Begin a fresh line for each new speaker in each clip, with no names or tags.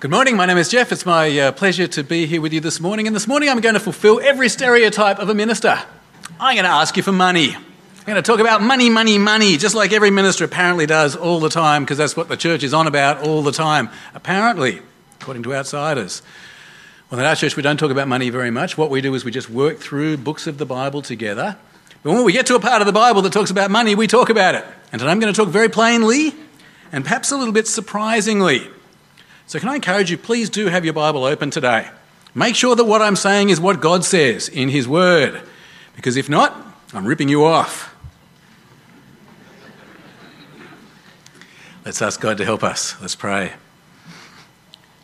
Good morning, my name is Jeff. It's my uh, pleasure to be here with you this morning. And this morning I'm going to fulfill every stereotype of a minister. I'm going to ask you for money. I'm going to talk about money, money, money, just like every minister apparently does all the time, because that's what the church is on about all the time, apparently, according to outsiders. Well, in our church, we don't talk about money very much. What we do is we just work through books of the Bible together. But when we get to a part of the Bible that talks about money, we talk about it. And today I'm going to talk very plainly and perhaps a little bit surprisingly. So, can I encourage you, please do have your Bible open today. Make sure that what I'm saying is what God says in His Word, because if not, I'm ripping you off. Let's ask God to help us. Let's pray.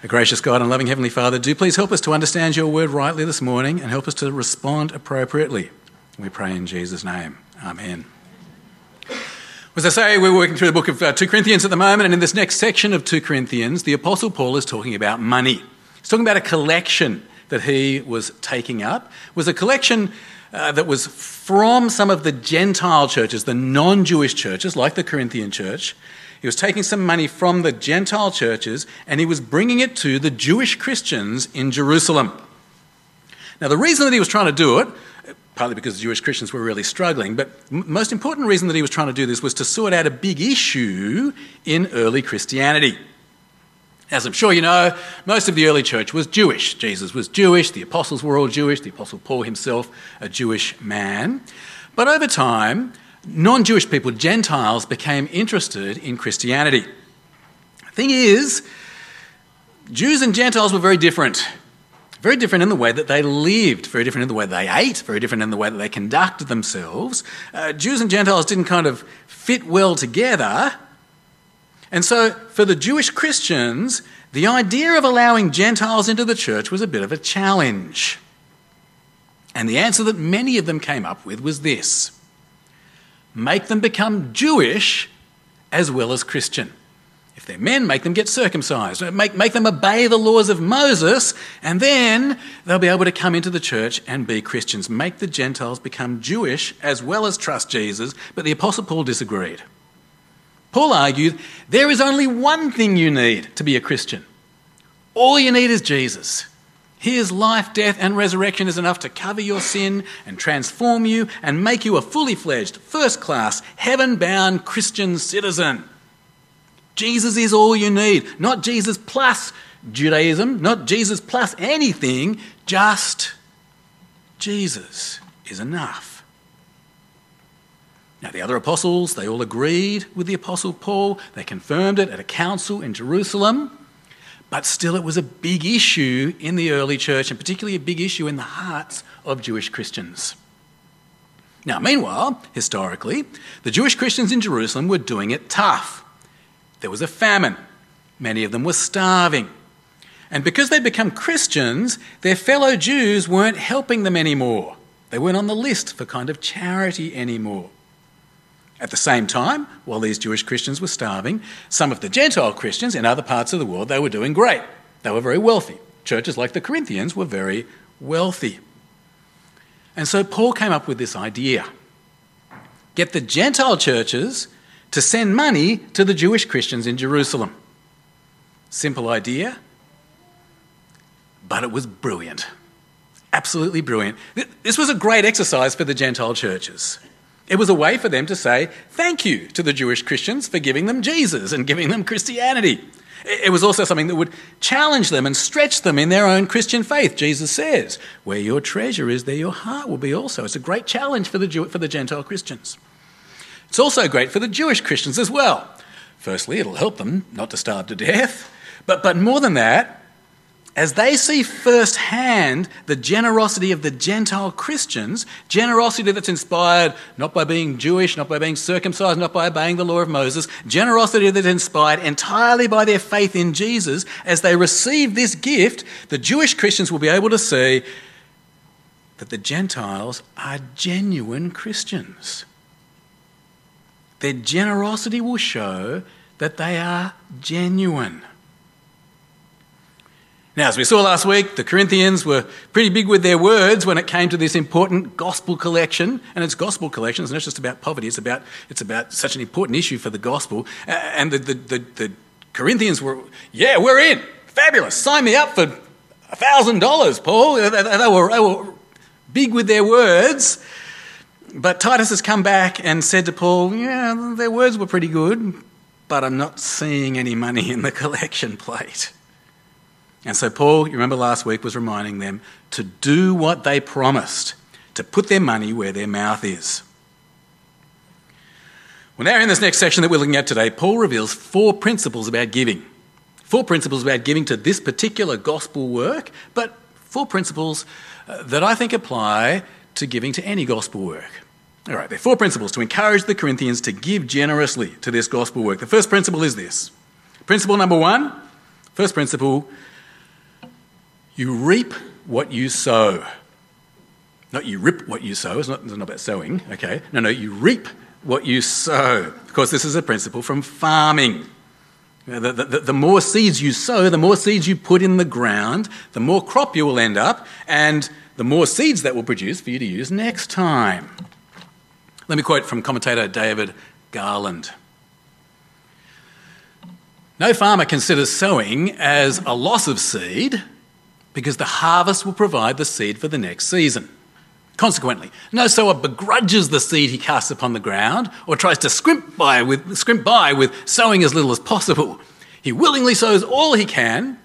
A gracious God and loving Heavenly Father, do please help us to understand your word rightly this morning and help us to respond appropriately. We pray in Jesus' name. Amen. As I say, we're working through the book of uh, 2 Corinthians at the moment, and in this next section of 2 Corinthians, the Apostle Paul is talking about money. He's talking about a collection that he was taking up. It was a collection uh, that was from some of the Gentile churches, the non Jewish churches, like the Corinthian church. He was taking some money from the Gentile churches and he was bringing it to the Jewish Christians in Jerusalem. Now, the reason that he was trying to do it partly because Jewish Christians were really struggling. But m- most important reason that he was trying to do this was to sort out a big issue in early Christianity. As I'm sure you know, most of the early church was Jewish. Jesus was Jewish, the apostles were all Jewish, the apostle Paul himself, a Jewish man. But over time, non Jewish people, Gentiles, became interested in Christianity. The thing is, Jews and Gentiles were very different. Very different in the way that they lived, very different in the way they ate, very different in the way that they conducted themselves. Uh, Jews and Gentiles didn't kind of fit well together. And so, for the Jewish Christians, the idea of allowing Gentiles into the church was a bit of a challenge. And the answer that many of them came up with was this make them become Jewish as well as Christian. If they're men, make them get circumcised. Make, make them obey the laws of Moses, and then they'll be able to come into the church and be Christians. Make the Gentiles become Jewish as well as trust Jesus. But the Apostle Paul disagreed. Paul argued there is only one thing you need to be a Christian. All you need is Jesus. His life, death, and resurrection is enough to cover your sin and transform you and make you a fully fledged, first class, heaven bound Christian citizen. Jesus is all you need. Not Jesus plus Judaism, not Jesus plus anything, just Jesus is enough. Now, the other apostles, they all agreed with the apostle Paul. They confirmed it at a council in Jerusalem. But still, it was a big issue in the early church, and particularly a big issue in the hearts of Jewish Christians. Now, meanwhile, historically, the Jewish Christians in Jerusalem were doing it tough. There was a famine. Many of them were starving. And because they'd become Christians, their fellow Jews weren't helping them anymore. They weren't on the list for kind of charity anymore. At the same time, while these Jewish Christians were starving, some of the Gentile Christians in other parts of the world, they were doing great. They were very wealthy. Churches like the Corinthians were very wealthy. And so Paul came up with this idea. Get the Gentile churches to send money to the Jewish Christians in Jerusalem. Simple idea, but it was brilliant. Absolutely brilliant. This was a great exercise for the Gentile churches. It was a way for them to say thank you to the Jewish Christians for giving them Jesus and giving them Christianity. It was also something that would challenge them and stretch them in their own Christian faith. Jesus says, Where your treasure is, there your heart will be also. It's a great challenge for the, Jew- for the Gentile Christians. It's also great for the Jewish Christians as well. Firstly, it'll help them not to starve to death. But, but more than that, as they see firsthand the generosity of the Gentile Christians, generosity that's inspired not by being Jewish, not by being circumcised, not by obeying the law of Moses, generosity that's inspired entirely by their faith in Jesus, as they receive this gift, the Jewish Christians will be able to see that the Gentiles are genuine Christians. Their generosity will show that they are genuine. Now, as we saw last week, the Corinthians were pretty big with their words when it came to this important gospel collection. And it's gospel collection, it's not just about poverty, it's about, it's about such an important issue for the gospel. And the, the, the, the Corinthians were, yeah, we're in. Fabulous. Sign me up for $1,000, Paul. They, were, they were big with their words. But Titus has come back and said to Paul, Yeah, their words were pretty good, but I'm not seeing any money in the collection plate. And so Paul, you remember last week, was reminding them to do what they promised, to put their money where their mouth is. Well, now in this next section that we're looking at today, Paul reveals four principles about giving. Four principles about giving to this particular gospel work, but four principles uh, that I think apply to giving to any gospel work. All right, there are four principles to encourage the Corinthians to give generously to this gospel work. The first principle is this Principle number one, first principle, you reap what you sow. Not you rip what you sow, it's not, it's not about sowing, okay? No, no, you reap what you sow. Of course, this is a principle from farming. The, the, the, more seeds you sow, the more seeds you put in the ground, the more crop you will end up, and the more seeds that will produce for you to use next time. Let me quote from commentator David Garland. No farmer considers sowing as a loss of seed because the harvest will provide the seed for the next season. Consequently, no sower begrudges the seed he casts upon the ground or tries to scrimp by with, scrimp by with sowing as little as possible. He willingly sows all he can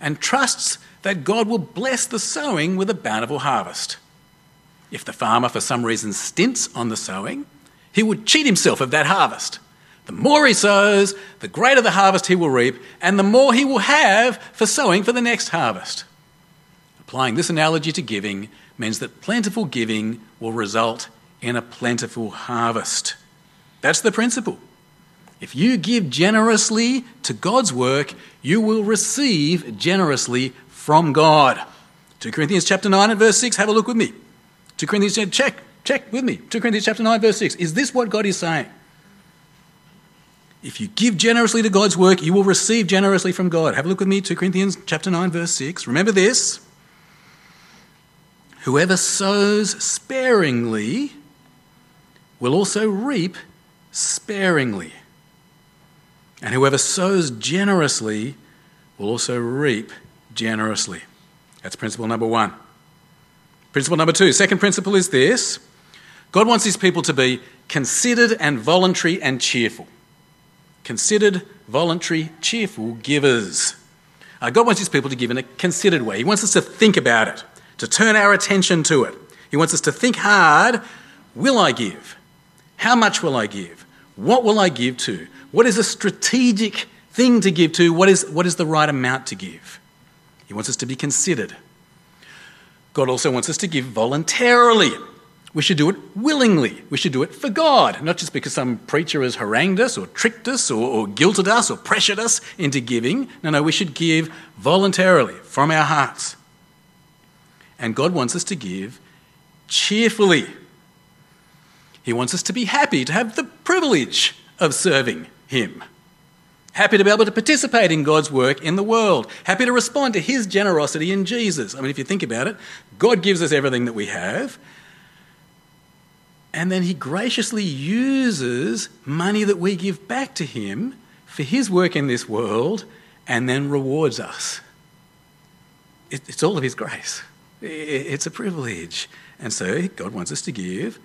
and trusts that God will bless the sowing with a bountiful harvest. If the farmer, for some reason, stints on the sowing, he would cheat himself of that harvest. The more he sows, the greater the harvest he will reap, and the more he will have for sowing for the next harvest. Applying this analogy to giving means that plentiful giving will result in a plentiful harvest. That's the principle. If you give generously to God's work, you will receive generously from God. 2 Corinthians chapter 9 and verse 6, have a look with me. 2 Corinthians, check, check with me. 2 Corinthians chapter 9, verse 6. Is this what God is saying? If you give generously to God's work, you will receive generously from God. Have a look with me, 2 Corinthians chapter 9, verse 6. Remember this. Whoever sows sparingly will also reap sparingly. And whoever sows generously will also reap generously. That's principle number one. Principle number two, second principle is this God wants his people to be considered and voluntary and cheerful. Considered, voluntary, cheerful givers. Uh, God wants his people to give in a considered way. He wants us to think about it, to turn our attention to it. He wants us to think hard will I give? How much will I give? What will I give to? What is a strategic thing to give to? What is, what is the right amount to give? He wants us to be considered. God also wants us to give voluntarily. We should do it willingly. We should do it for God, not just because some preacher has harangued us or tricked us or, or guilted us or pressured us into giving. No, no, we should give voluntarily from our hearts. And God wants us to give cheerfully. He wants us to be happy, to have the privilege of serving Him happy to be able to participate in God's work in the world, happy to respond to His generosity in Jesus. I mean, if you think about it, God gives us everything that we have, and then He graciously uses money that we give back to Him for His work in this world and then rewards us. It's all of His grace, it's a privilege. And so God wants us to give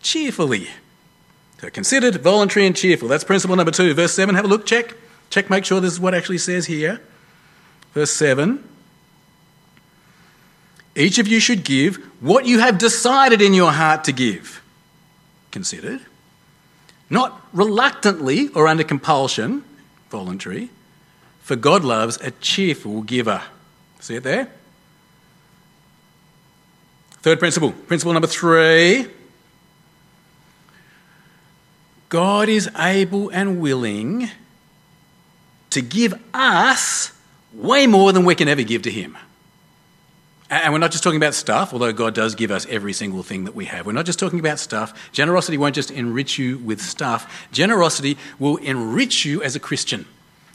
cheerfully. So considered, voluntary, and cheerful. That's principle number two. Verse 7, have a look, check. Check, make sure this is what actually says here. Verse 7 Each of you should give what you have decided in your heart to give. Considered. Not reluctantly or under compulsion, voluntary, for God loves a cheerful giver. See it there? Third principle. Principle number three God is able and willing to give us way more than we can ever give to Him. And we're not just talking about stuff, although God does give us every single thing that we have. We're not just talking about stuff. Generosity won't just enrich you with stuff, generosity will enrich you as a Christian.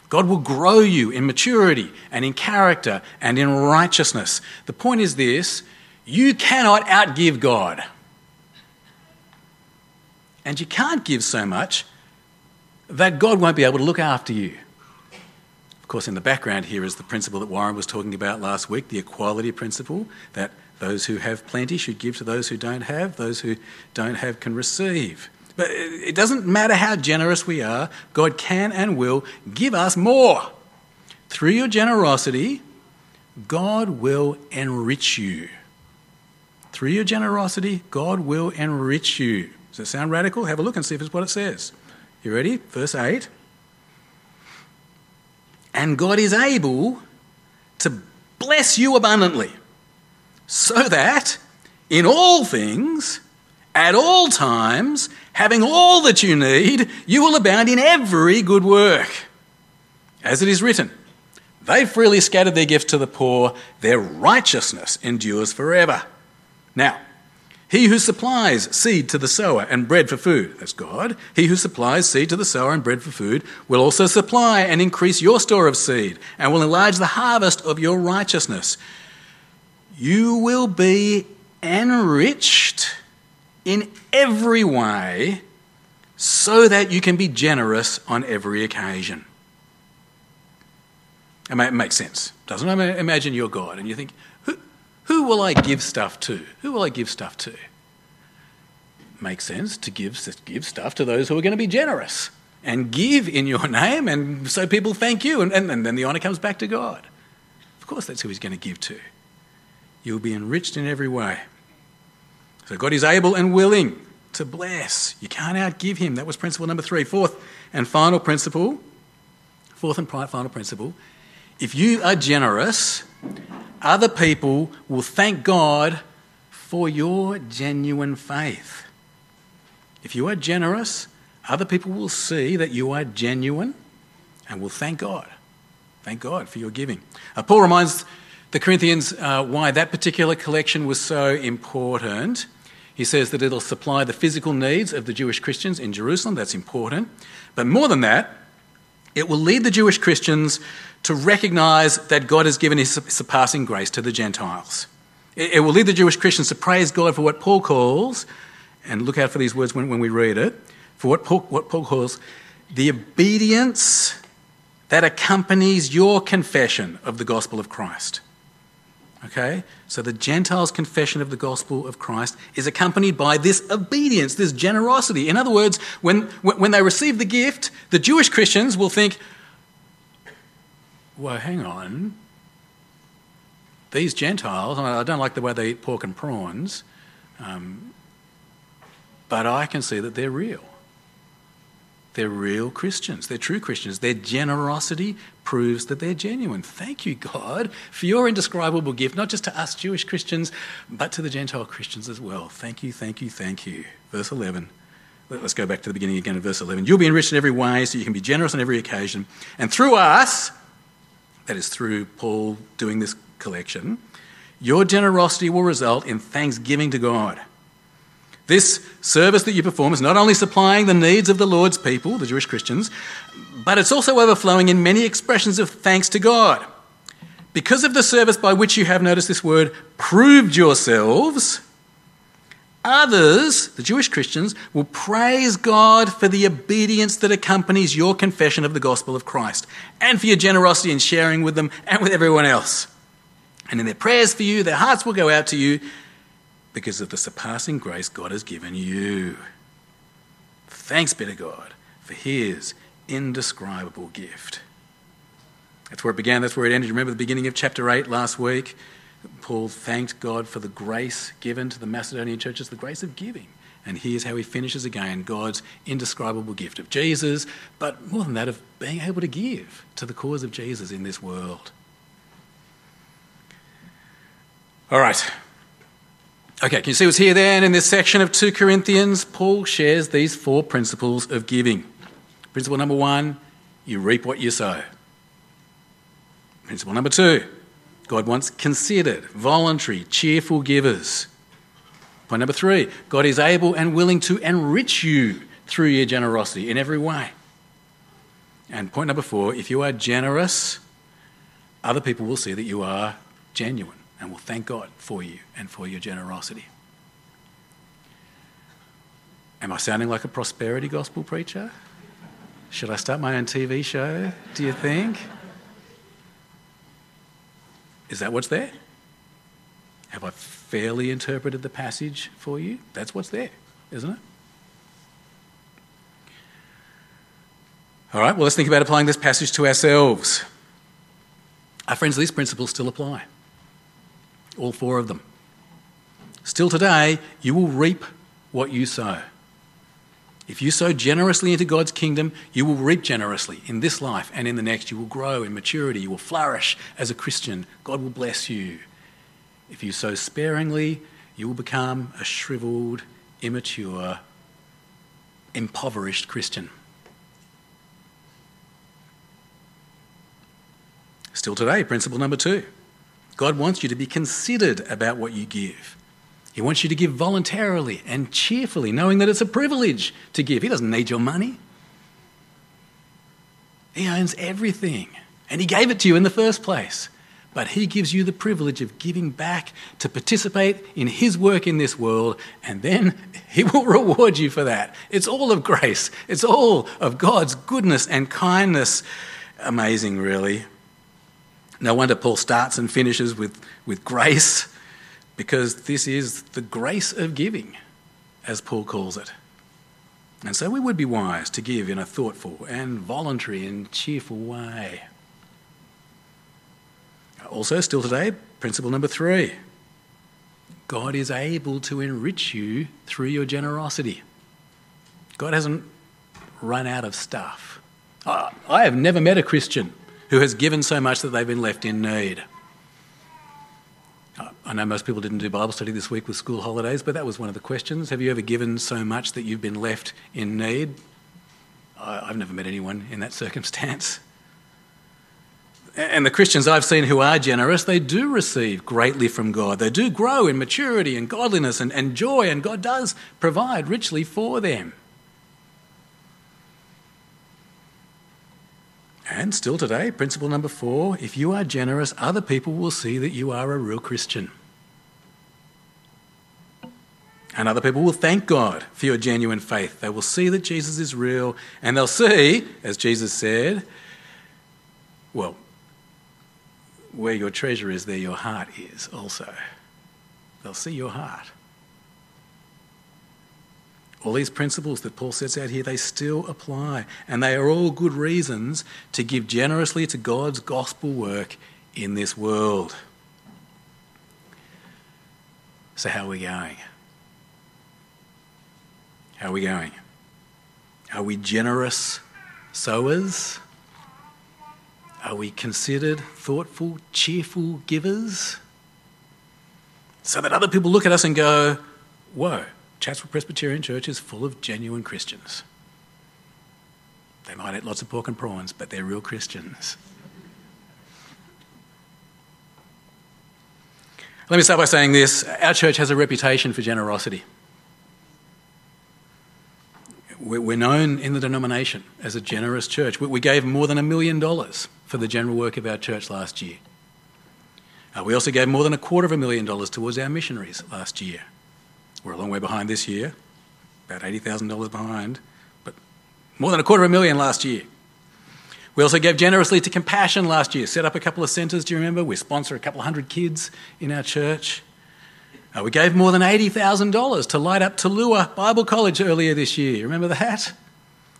God will grow you in maturity and in character and in righteousness. The point is this you cannot outgive God. And you can't give so much that God won't be able to look after you course, in the background here is the principle that Warren was talking about last week the equality principle that those who have plenty should give to those who don't have, those who don't have can receive. But it doesn't matter how generous we are, God can and will give us more. Through your generosity, God will enrich you. Through your generosity, God will enrich you. Does that sound radical? Have a look and see if it's what it says. You ready? Verse 8. And God is able to bless you abundantly, so that in all things, at all times, having all that you need, you will abound in every good work. As it is written, they freely scattered their gifts to the poor, their righteousness endures forever. Now, he who supplies seed to the sower and bread for food, that's God, he who supplies seed to the sower and bread for food, will also supply and increase your store of seed and will enlarge the harvest of your righteousness. You will be enriched in every way so that you can be generous on every occasion. It makes sense, doesn't it? Imagine you're God and you think, who will I give stuff to? Who will I give stuff to? Makes sense to give, give stuff to those who are going to be generous and give in your name, and so people thank you, and, and, and then the honour comes back to God. Of course, that's who He's going to give to. You'll be enriched in every way. So God is able and willing to bless. You can't outgive Him. That was principle number three. Fourth and final principle, fourth and final principle if you are generous, other people will thank God for your genuine faith. If you are generous, other people will see that you are genuine and will thank God. Thank God for your giving. Uh, Paul reminds the Corinthians uh, why that particular collection was so important. He says that it'll supply the physical needs of the Jewish Christians in Jerusalem. That's important. But more than that, it will lead the Jewish Christians to recognize that God has given his surpassing grace to the Gentiles. It will lead the Jewish Christians to praise God for what Paul calls, and look out for these words when, when we read it, for what Paul, what Paul calls the obedience that accompanies your confession of the gospel of Christ. Okay? So the Gentiles' confession of the gospel of Christ is accompanied by this obedience, this generosity. In other words, when, when they receive the gift, the Jewish Christians will think, well, hang on. These Gentiles, I don't like the way they eat pork and prawns, um, but I can see that they're real. They're real Christians. They're true Christians. Their generosity proves that they're genuine. Thank you, God, for your indescribable gift, not just to us Jewish Christians, but to the Gentile Christians as well. Thank you, thank you, thank you. Verse 11. Let's go back to the beginning again of verse 11. You'll be enriched in every way so you can be generous on every occasion. And through us, that is through Paul doing this collection, your generosity will result in thanksgiving to God. This service that you perform is not only supplying the needs of the Lord's people, the Jewish Christians, but it's also overflowing in many expressions of thanks to God. Because of the service by which you have, noticed this word, proved yourselves, Others, the Jewish Christians, will praise God for the obedience that accompanies your confession of the gospel of Christ and for your generosity in sharing with them and with everyone else. And in their prayers for you, their hearts will go out to you because of the surpassing grace God has given you. Thanks be to God for his indescribable gift. That's where it began, that's where it ended. Remember the beginning of chapter 8 last week? Paul thanked God for the grace given to the Macedonian churches, the grace of giving. And here's how he finishes again God's indescribable gift of Jesus, but more than that, of being able to give to the cause of Jesus in this world. All right. Okay, can you see what's here then in this section of 2 Corinthians? Paul shares these four principles of giving. Principle number one, you reap what you sow. Principle number two, God wants considered, voluntary, cheerful givers. Point number three God is able and willing to enrich you through your generosity in every way. And point number four if you are generous, other people will see that you are genuine and we'll thank God for you and for your generosity. Am I sounding like a prosperity gospel preacher? Should I start my own TV show, do you think? Is that what's there? Have I fairly interpreted the passage for you? That's what's there, isn't it? All right, well, let's think about applying this passage to ourselves. Our friends, these principles still apply. All four of them. Still today, you will reap what you sow. If you sow generously into God's kingdom, you will reap generously in this life and in the next. You will grow in maturity. You will flourish as a Christian. God will bless you. If you sow sparingly, you will become a shriveled, immature, impoverished Christian. Still today, principle number two God wants you to be considered about what you give. He wants you to give voluntarily and cheerfully, knowing that it's a privilege to give. He doesn't need your money, He owns everything, and He gave it to you in the first place. But He gives you the privilege of giving back to participate in His work in this world, and then He will reward you for that. It's all of grace, it's all of God's goodness and kindness. Amazing, really. No wonder Paul starts and finishes with, with grace because this is the grace of giving, as Paul calls it. And so we would be wise to give in a thoughtful and voluntary and cheerful way. Also, still today, principle number three God is able to enrich you through your generosity. God hasn't run out of stuff. I have never met a Christian who has given so much that they've been left in need. Uh, I know most people didn't do Bible study this week with school holidays, but that was one of the questions. Have you ever given so much that you've been left in need? I've never met anyone in that circumstance. And the Christians I've seen who are generous, they do receive greatly from God. They do grow in maturity and godliness and, and joy, and God does provide richly for them. And still today, principle number four if you are generous, other people will see that you are a real Christian. And other people will thank God for your genuine faith. They will see that Jesus is real, and they'll see, as Jesus said, well, where your treasure is, there your heart is also. They'll see your heart. All these principles that Paul sets out here, they still apply. And they are all good reasons to give generously to God's gospel work in this world. So, how are we going? How are we going? Are we generous sowers? Are we considered, thoughtful, cheerful givers? So that other people look at us and go, whoa, Chatswood Presbyterian Church is full of genuine Christians. They might eat lots of pork and prawns, but they're real Christians. Let me start by saying this our church has a reputation for generosity. We're known in the denomination as a generous church. We gave more than a million dollars for the general work of our church last year. Uh, we also gave more than a quarter of a million dollars towards our missionaries last year. We're a long way behind this year, about $80,000 behind, but more than a quarter of a million last year. We also gave generously to Compassion last year, set up a couple of centres, do you remember? We sponsor a couple of hundred kids in our church. Uh, we gave more than $80,000 to light up Talua Bible College earlier this year. Remember that?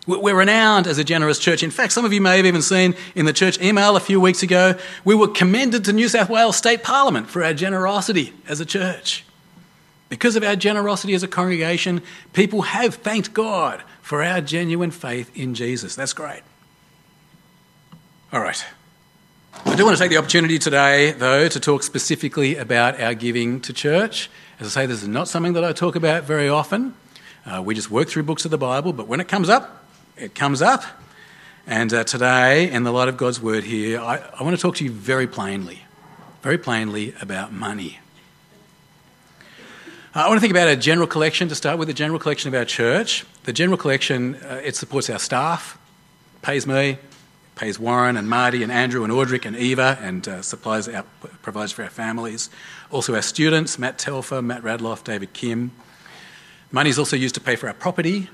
We're renowned as a generous church. In fact, some of you may have even seen in the church email a few weeks ago, we were commended to New South Wales State Parliament for our generosity as a church. Because of our generosity as a congregation, people have thanked God for our genuine faith in Jesus. That's great. All right. I do want to take the opportunity today, though, to talk specifically about our giving to church. As I say, this is not something that I talk about very often. Uh, we just work through books of the Bible, but when it comes up, it comes up. And uh, today, in the light of God's word here, I, I want to talk to you very plainly, very plainly about money. Uh, I want to think about a general collection to start with, the general collection of our church. The general collection, uh, it supports our staff, pays me, pays Warren and Marty and Andrew and Audric and Eva and uh, supplies our, provides for our families. Also our students, Matt Telfer, Matt Radloff, David Kim. Money is also used to pay for our property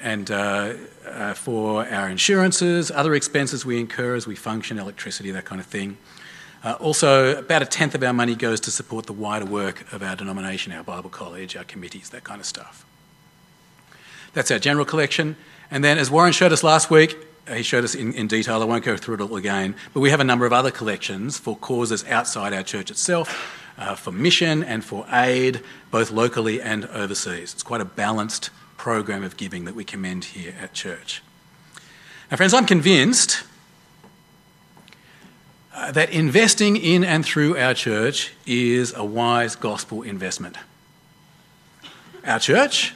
and uh, uh, for our insurances, other expenses we incur as we function, electricity, that kind of thing. Uh, also, about a tenth of our money goes to support the wider work of our denomination, our Bible college, our committees, that kind of stuff. That's our general collection. And then, as Warren showed us last week, uh, he showed us in, in, detail, I won't go through it all again, but we have a number of other collections for causes outside our church itself, uh, for mission and for aid, both locally and overseas. It's quite a balanced program of giving that we commend here at church. Now, friends, I'm convinced that investing in and through our church is a wise gospel investment. Our church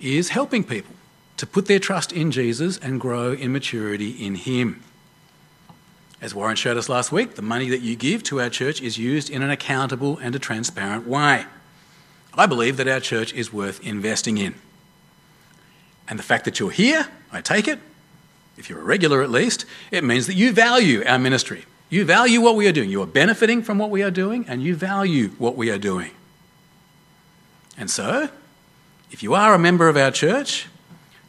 is helping people to put their trust in Jesus and grow in maturity in Him. As Warren showed us last week, the money that you give to our church is used in an accountable and a transparent way. I believe that our church is worth investing in. And the fact that you're here, I take it, if you're a regular at least, it means that you value our ministry. You value what we are doing. You are benefiting from what we are doing, and you value what we are doing. And so, if you are a member of our church,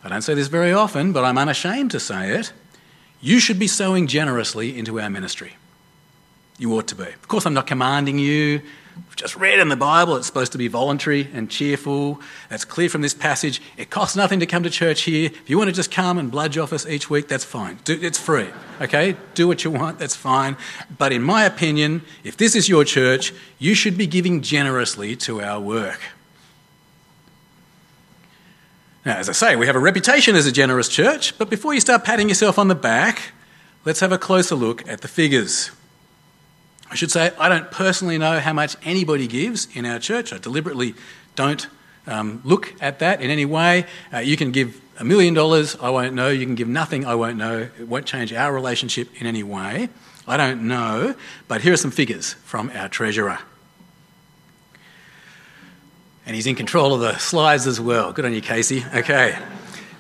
I don't say this very often, but I'm unashamed to say it, you should be sowing generously into our ministry. You ought to be. Of course, I'm not commanding you We've just read in the Bible it's supposed to be voluntary and cheerful. That's clear from this passage. It costs nothing to come to church here. If you want to just come and bludge off us each week, that's fine. Do, it's free, okay? Do what you want, that's fine. But in my opinion, if this is your church, you should be giving generously to our work. Now, as I say, we have a reputation as a generous church, but before you start patting yourself on the back, let's have a closer look at the figures. I should say, I don't personally know how much anybody gives in our church. I deliberately don't um, look at that in any way. Uh, you can give a million dollars, I won't know. You can give nothing, I won't know. It won't change our relationship in any way. I don't know. But here are some figures from our treasurer. And he's in control of the slides as well. Good on you, Casey. Okay.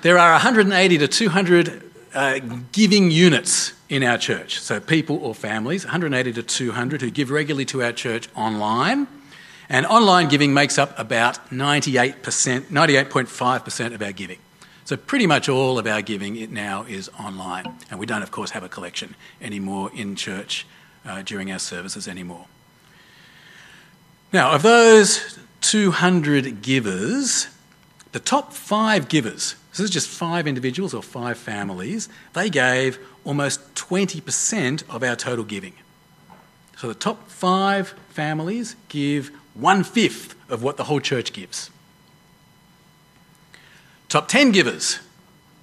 There are 180 to 200 uh, giving units in our church. So, people or families, 180 to 200 who give regularly to our church online. And online giving makes up about 98%, 98.5% of our giving. So, pretty much all of our giving now is online. And we don't, of course, have a collection anymore in church uh, during our services anymore. Now, of those 200 givers, the top five givers, this is just five individuals or five families, they gave almost 20% of our total giving. So the top five families give one fifth of what the whole church gives. Top 10 givers.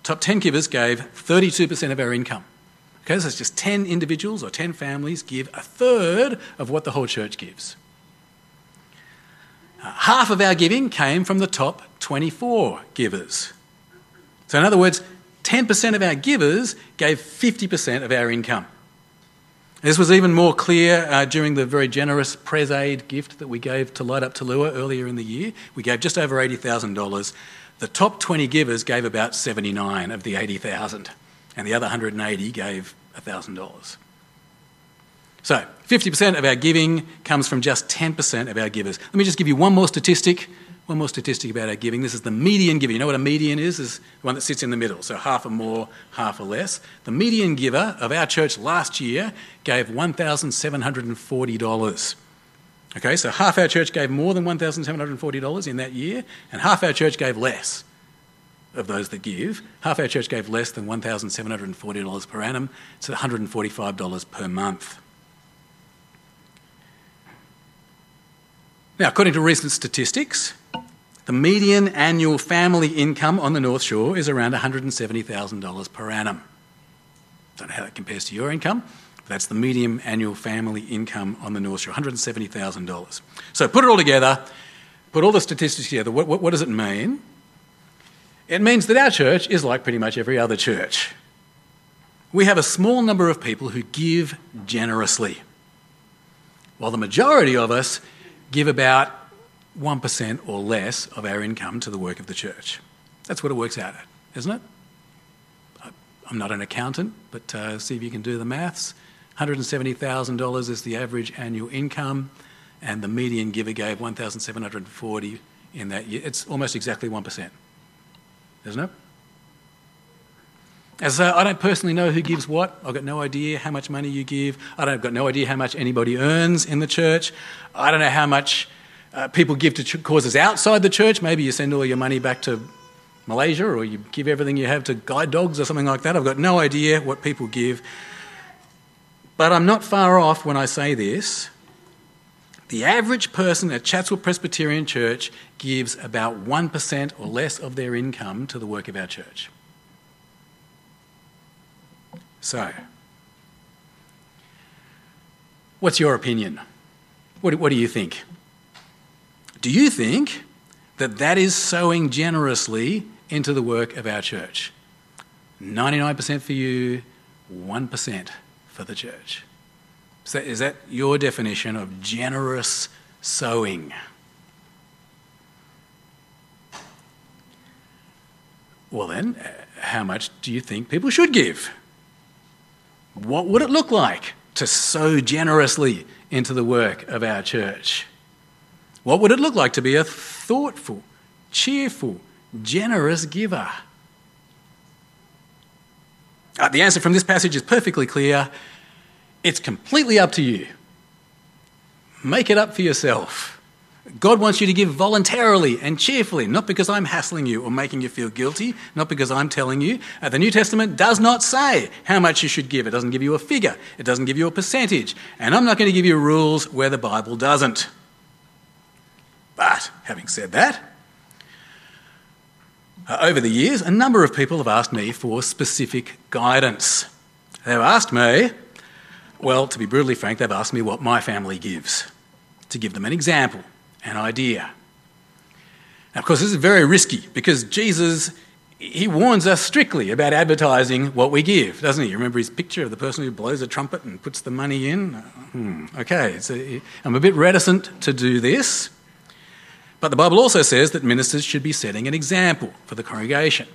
Top 10 givers gave 32% of our income. Okay, so it's just 10 individuals or 10 families give a third of what the whole church gives. Uh, half of our giving came from the top 24 givers. So, in other words, 10% of our givers gave 50% of our income. This was even more clear uh, during the very generous Pres Aid gift that we gave to Light Up Talua earlier in the year. We gave just over $80,000. The top 20 givers gave about 79 of the 80,000, and the other 180 gave $1,000. So, 50% of our giving comes from just 10% of our givers. Let me just give you one more statistic one more statistic about our giving. This is the median giver. You know what a median is? Is the one that sits in the middle, so half or more, half or less. The median giver of our church last year gave $1,740. Okay, so half our church gave more than $1,740 in that year, and half our church gave less of those that give. Half our church gave less than $1,740 per annum, so $145 per month. Now, according to recent statistics, the median annual family income on the North Shore is around $170,000 per annum. Don't know how that compares to your income. That's the median annual family income on the North Shore, $170,000. So put it all together, put all the statistics together. What, what, what does it mean? It means that our church is like pretty much every other church. We have a small number of people who give generously, while the majority of us give about 1% or less of our income to the work of the church. That's what it works out at, isn't it? I'm not an accountant, but uh, see if you can do the maths. $170,000 is the average annual income, and the median giver gave 1,740 in that year. It's almost exactly 1%, isn't it? As I, I don't personally know who gives what. I've got no idea how much money you give. I don't, I've got no idea how much anybody earns in the church. I don't know how much uh, people give to ch- causes outside the church. Maybe you send all your money back to Malaysia or you give everything you have to guide dogs or something like that. I've got no idea what people give. But I'm not far off when I say this. The average person at Chatswood Presbyterian Church gives about 1% or less of their income to the work of our church. So, what's your opinion? What, what do you think? Do you think that that is sowing generously into the work of our church? 99% for you, 1% for the church. So is that your definition of generous sowing? Well, then, uh, how much do you think people should give? What would it look like to sow generously into the work of our church? What would it look like to be a thoughtful, cheerful, generous giver? Uh, the answer from this passage is perfectly clear. It's completely up to you. Make it up for yourself. God wants you to give voluntarily and cheerfully, not because I'm hassling you or making you feel guilty, not because I'm telling you. Uh, the New Testament does not say how much you should give. It doesn't give you a figure, it doesn't give you a percentage. And I'm not going to give you rules where the Bible doesn't. But having said that, uh, over the years, a number of people have asked me for specific guidance. They've asked me, well, to be brutally frank, they've asked me what my family gives, to give them an example an idea. Now, of course, this is very risky because Jesus, he warns us strictly about advertising what we give, doesn't he? Remember his picture of the person who blows a trumpet and puts the money in? Hmm, okay, so I'm a bit reticent to do this. But the Bible also says that ministers should be setting an example for the congregation.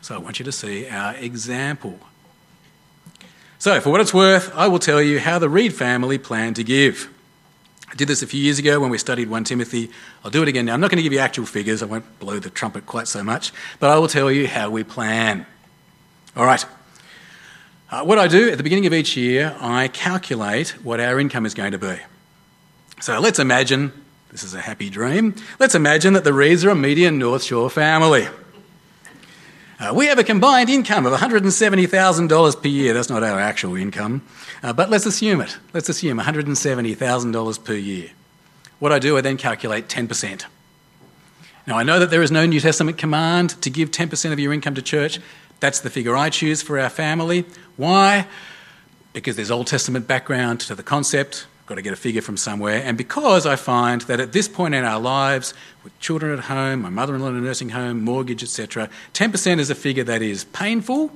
So I want you to see our example. So, for what it's worth, I will tell you how the Reed family plan to give. I did this a few years ago when we studied 1 Timothy. I'll do it again now. I'm not going to give you actual figures, I won't blow the trumpet quite so much, but I will tell you how we plan. All right. Uh, what I do at the beginning of each year, I calculate what our income is going to be. So let's imagine this is a happy dream. Let's imagine that the Reeds are a median North Shore family. Uh, we have a combined income of $170,000 per year. That's not our actual income, uh, but let's assume it. Let's assume $170,000 per year. What I do, I then calculate 10%. Now, I know that there is no New Testament command to give 10% of your income to church. That's the figure I choose for our family. Why? Because there's Old Testament background to the concept got to get a figure from somewhere. And because I find that at this point in our lives, with children at home, my mother in a nursing home, mortgage, etc., 10% is a figure that is painful,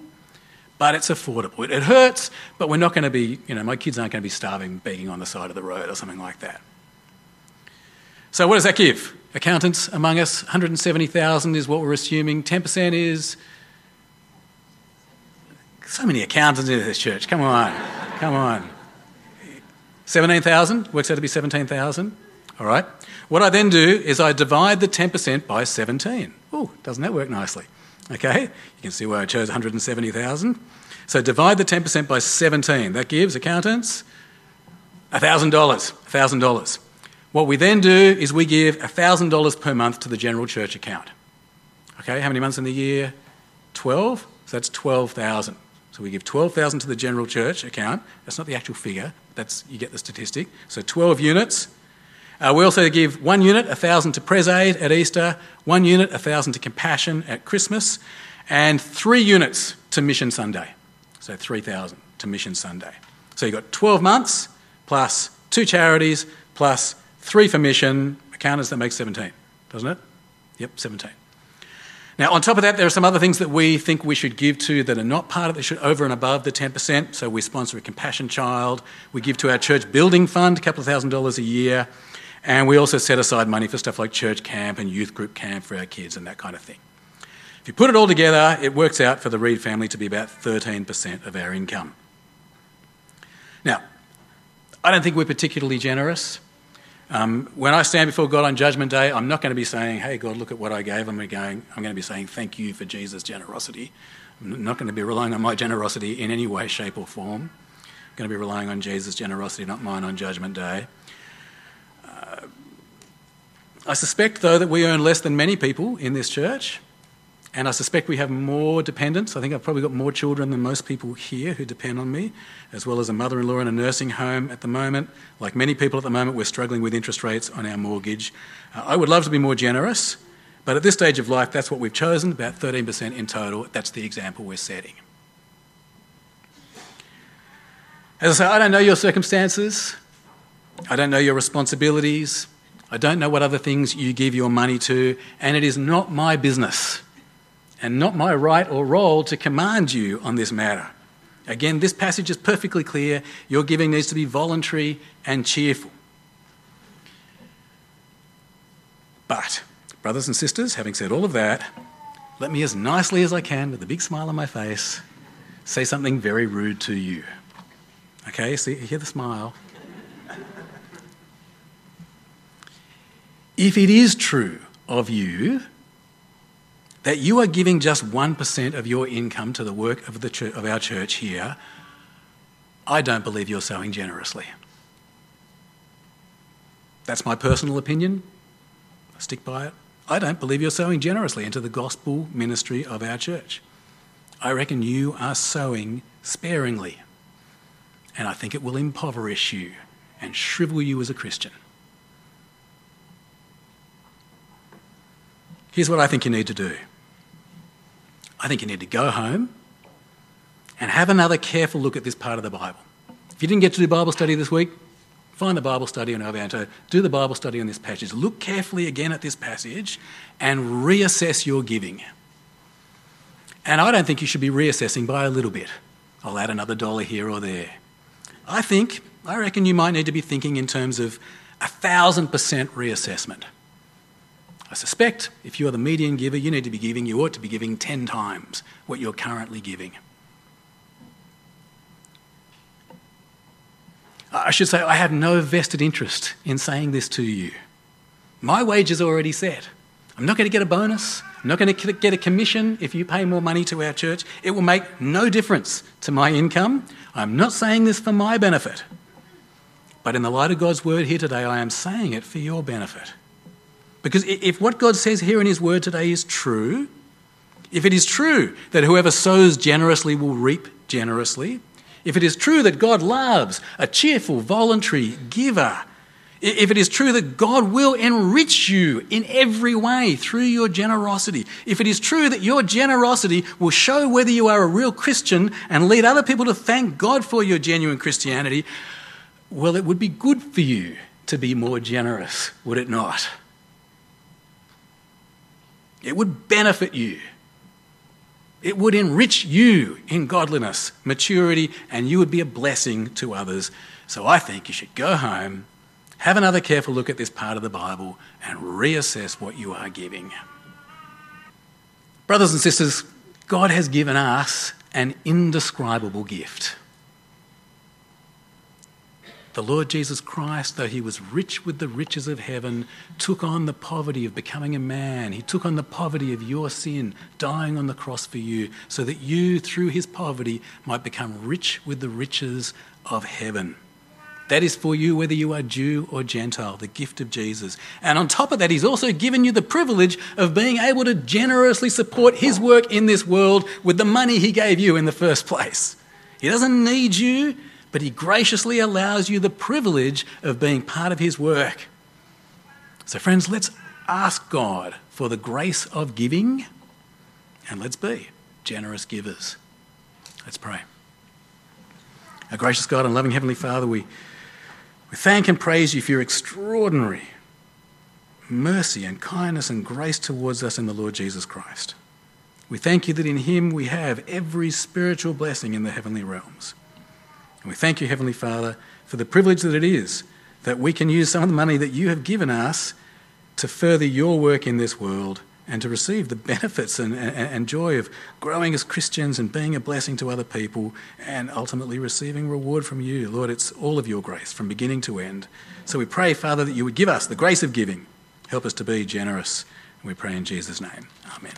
but it's affordable. It hurts, but we're not going to be, you know, my kids aren't going to be starving, begging on the side of the road or something like that. So, what does that give? Accountants among us, 170,000 is what we're assuming. 10% is. So many accountants in this church. Come on. Come on. 17,000 works out to be 17,000. All right. What I then do is I divide the 10% by 17. Oh, doesn't that work nicely? Okay. You can see why I chose 170,000. So divide the 10% by 17. That gives accountants $1,000. $1,000. What we then do is we give $1,000 per month to the general church account. Okay, how many months in the year? 12. So that's 12,000. So we give 12,000 to the general church account. That's not the actual figure, that's, you get the statistic. So 12 units. Uh, we also give one unit, 1,000 to Pres Aid at Easter, one unit, 1,000 to Compassion at Christmas, and three units to Mission Sunday. So 3,000 to Mission Sunday. So you've got 12 months plus two charities plus three for mission. Accountants, that makes 17, doesn't it? Yep, 17. Now, on top of that, there are some other things that we think we should give to that are not part of the should over and above the 10%. So we sponsor a compassion child, we give to our church building fund a couple of thousand dollars a year, and we also set aside money for stuff like church camp and youth group camp for our kids and that kind of thing. If you put it all together, it works out for the Reed family to be about 13% of our income. Now, I don't think we're particularly generous. Um, when I stand before God on Judgment Day, I'm not going to be saying, "Hey, God, look at what I gave." I'm going, I'm going to be saying, "Thank you for Jesus' generosity." I'm not going to be relying on my generosity in any way, shape, or form. I'm going to be relying on Jesus' generosity, not mine on Judgment Day. Uh, I suspect, though, that we earn less than many people in this church. And I suspect we have more dependents. I think I've probably got more children than most people here who depend on me, as well as a mother in law in a nursing home at the moment. Like many people at the moment, we're struggling with interest rates on our mortgage. Uh, I would love to be more generous, but at this stage of life, that's what we've chosen about 13% in total. That's the example we're setting. As I say, I don't know your circumstances, I don't know your responsibilities, I don't know what other things you give your money to, and it is not my business and not my right or role to command you on this matter. Again, this passage is perfectly clear. Your giving needs to be voluntary and cheerful. But, brothers and sisters, having said all of that, let me, as nicely as I can, with a big smile on my face, say something very rude to you. Okay, see, hear the smile. If it is true of you that you are giving just 1% of your income to the work of, the of our church here, I don't believe you're sowing generously. That's my personal opinion. I stick by it. I don't believe you're sowing generously into the gospel ministry of our church. I reckon you are sowing sparingly. And I think it will impoverish you and shrivel you as a Christian. Here's what I think you need to do I think you need to go home and have another careful look at this part of the Bible. If you didn't get to do Bible study this week, find the Bible study on Elvanto, do the Bible study on this passage. Look carefully again at this passage and reassess your giving. And I don't think you should be reassessing by a little bit. I'll add another dollar here or there. I think, I reckon you might need to be thinking in terms of a thousand percent reassessment. I suspect if you are the median giver, you need to be giving, you ought to be giving 10 times what you're currently giving. I should say, I have no vested interest in saying this to you. My wage is already set. I'm not going to get a bonus. I'm not going to get a commission if you pay more money to our church. It will make no difference to my income. I'm not saying this for my benefit. But in the light of God's word here today, I am saying it for your benefit. Because if what God says here in His Word today is true, if it is true that whoever sows generously will reap generously, if it is true that God loves a cheerful, voluntary giver, if it is true that God will enrich you in every way through your generosity, if it is true that your generosity will show whether you are a real Christian and lead other people to thank God for your genuine Christianity, well, it would be good for you to be more generous, would it not? It would benefit you. It would enrich you in godliness, maturity, and you would be a blessing to others. So I think you should go home, have another careful look at this part of the Bible, and reassess what you are giving. Brothers and sisters, God has given us an indescribable gift. The Lord Jesus Christ, though he was rich with the riches of heaven, took on the poverty of becoming a man. He took on the poverty of your sin, dying on the cross for you, so that you, through his poverty, might become rich with the riches of heaven. That is for you, whether you are Jew or Gentile, the gift of Jesus. And on top of that, He's also given you the privilege of being able to generously support His work in this world with the money He gave you in the first place. He doesn't need you, but He graciously allows you the privilege of being part of His work. So, friends, let's ask God for the grace of giving and let's be generous givers. Let's pray. Our gracious God and loving Heavenly Father, we, we thank and praise you for your extraordinary mercy and kindness and grace towards us in the Lord Jesus Christ. We thank you that in Him we have every spiritual blessing in the heavenly realms. And we thank you, Heavenly Father, for the privilege that it is that we can use some of the money that you have given us to further your work in this world and to receive the benefits and, and, and, joy of growing as Christians and being a blessing to other people and ultimately receiving reward from you. Lord, it's all of your grace from beginning to end. So we pray, Father, that you would give us the grace of giving. Help us to be generous. We pray in Jesus' name. Amen.